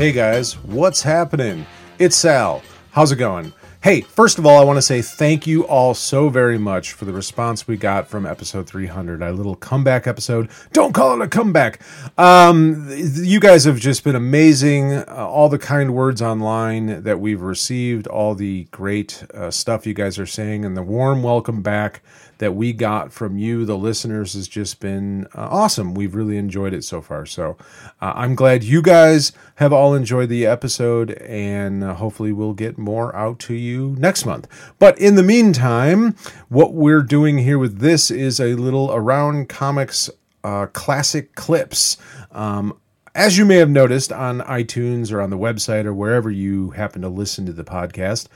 Hey guys, what's happening? It's Sal. How's it going? Hey, first of all, I want to say thank you all so very much for the response we got from episode 300, our little comeback episode. Don't call it a comeback. Um, you guys have just been amazing. Uh, all the kind words online that we've received, all the great uh, stuff you guys are saying, and the warm welcome back that we got from you, the listeners, has just been uh, awesome. We've really enjoyed it so far. So uh, I'm glad you guys have all enjoyed the episode, and uh, hopefully we'll get more out to you next month. But in the meantime, what we're doing here with this is a little around comics uh, classic clips. Um, as you may have noticed on iTunes or on the website or wherever you happen to listen to the podcast,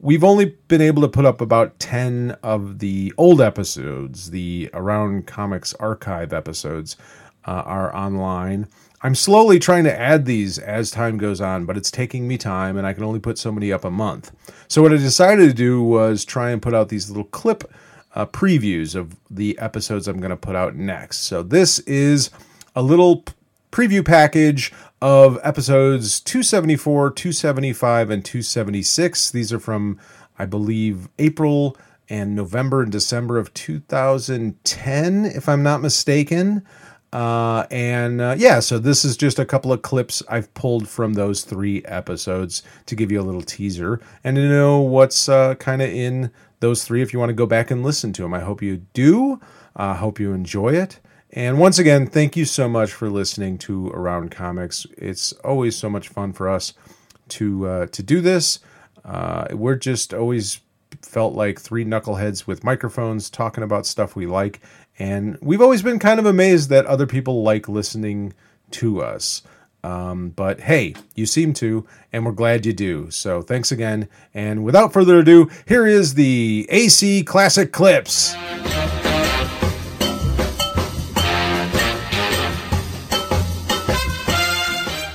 we've only been able to put up about 10 of the old episodes the around comics archive episodes uh, are online i'm slowly trying to add these as time goes on but it's taking me time and i can only put so many up a month so what i decided to do was try and put out these little clip uh, previews of the episodes i'm going to put out next so this is a little preview package of episodes 274, 275, and 276. These are from, I believe, April and November and December of 2010, if I'm not mistaken. Uh, and uh, yeah, so this is just a couple of clips I've pulled from those three episodes to give you a little teaser and to know what's uh, kind of in those three if you want to go back and listen to them. I hope you do. I hope you enjoy it. And once again, thank you so much for listening to Around Comics. It's always so much fun for us to uh, to do this. Uh, we're just always felt like three knuckleheads with microphones talking about stuff we like, and we've always been kind of amazed that other people like listening to us. Um, but hey, you seem to, and we're glad you do. So thanks again. And without further ado, here is the AC Classic Clips.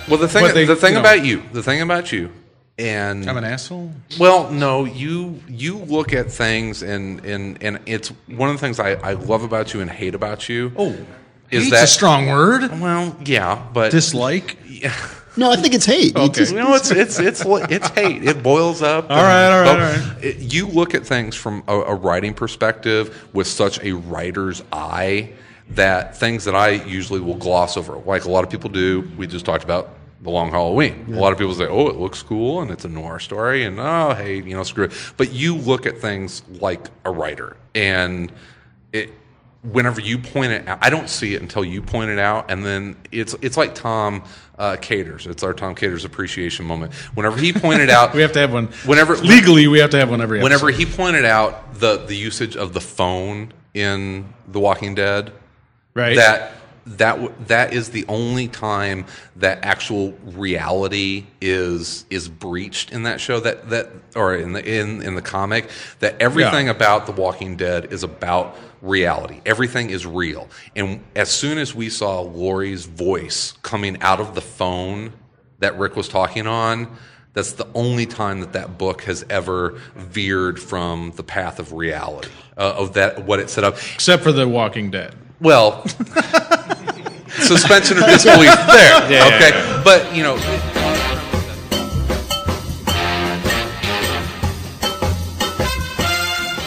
Well, the thing, they- the thing you know. about you, the thing about you, and I'm an asshole. well, no, you you look at things and and and it's one of the things I, I love about you and hate about you. Oh, is that a strong word? Well, yeah, but Dislike. No, I think it's hate. Okay. It's just- you know, it's it's it's it's hate. It boils up. all right, all right, all right. it- you look at things from a, a writing perspective with such a writer's eye that things that I usually will gloss over, like a lot of people do. We just talked about the Long Halloween. A lot of people say, "Oh, it looks cool," and it's a noir story, and oh, hey, you know, screw it. But you look at things like a writer, and it whenever you point it out, I don't see it until you point it out, and then it's it's like Tom uh, Caters. It's our Tom Caters appreciation moment. Whenever he pointed out, We have to have one. Whenever legally, we have to have one every. whenever episode. he pointed out the the usage of the phone in The Walking Dead, right that that w- that is the only time that actual reality is is breached in that show that that or in the in in the comic that everything Yeah. about the walking dead is about reality everything is real and as soon as we saw Lori's voice coming out of the phone that Rick was talking on that's the only time that that book has ever veered from the path of reality uh, of that what it set up except for The Walking Dead. Well, suspension of disbelief there. Yeah, okay, yeah, but you know,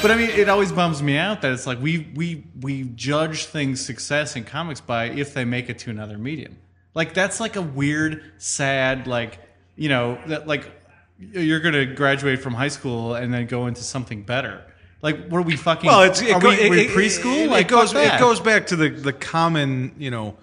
But I mean, it always bums me out that it's like we we we judge things success in comics by if they make it to another medium. Like that's like a weird, sad, like you know that like you're gonna graduate from high school and then go into something better. Like, were we fucking? Well, it's it, go- we, it- preschool. It, like, goes it goes back to the the common you know.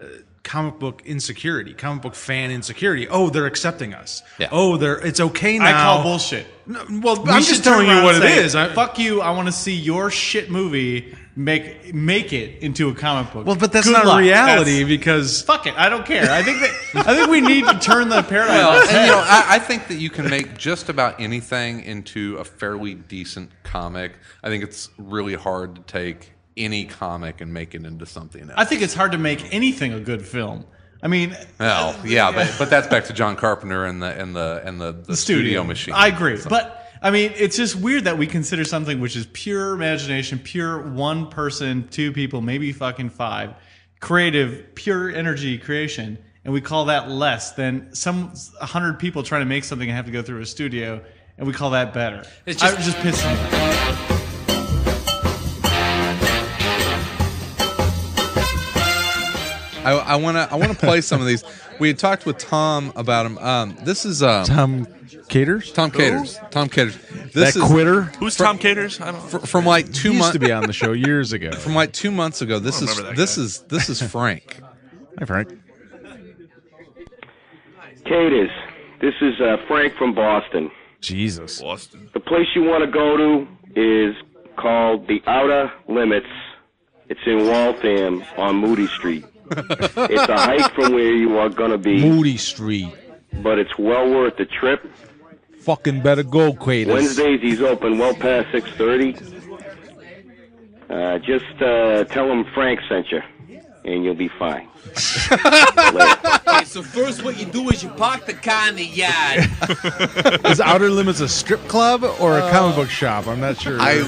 Uh, comic book insecurity, comic book fan insecurity. Oh, they're accepting us. Yeah. Oh, they're it's okay now. I call bullshit. No, well, We I'm just telling you what it say, is. I, Fuck you! I want to see your shit movie make make it into a comic book. well, but that's Good not luck. reality That's- because fuck it. I don't care. I think that I think we need to turn the paradigm. well, and, you know, I, I think that you can make just about anything into a fairly decent comic. I think it's really hard to take any comic and make it into something else. I think it's hard to make anything a good film. I mean, well, yeah, but, but that's back to John Carpenter and the and the and the, the, studio. machine. I agree, but I mean, it's just weird that we consider something which is pure imagination, pure one person, two people, maybe fucking five, creative, pure energy creation, and we call that less than some hundred people trying to make something and have to go through a studio, and we call that better. It's I just- was just pissing me off. I, I want to I want to play some of these. We had talked with Tom about them. Um, this is um, Tom Caters. Tom Caters. Tom Caters. This that is quitter Who's Tom Caters? I don't. fr- from like two used months to be on the show years ago. from like two months ago. This is remember that this guy. is this is Frank. Hi, Frank. Caters, this is uh, Frank from Boston. Jesus. Boston. The place you want to go to is called the Outer Limits. It's in Waltham on Moody Street. it's a hike from where you are going to be, Moody Street. But it's well worth the trip. Fucking better go, Quatus. Wednesdays he's open well past 6.30. Uh, just uh, tell him Frank sent you, and you'll be fine. Okay, so first, what you do is you park the car in the yard. Is Outer Limits a strip club or a comic book shop? I'm not sure. I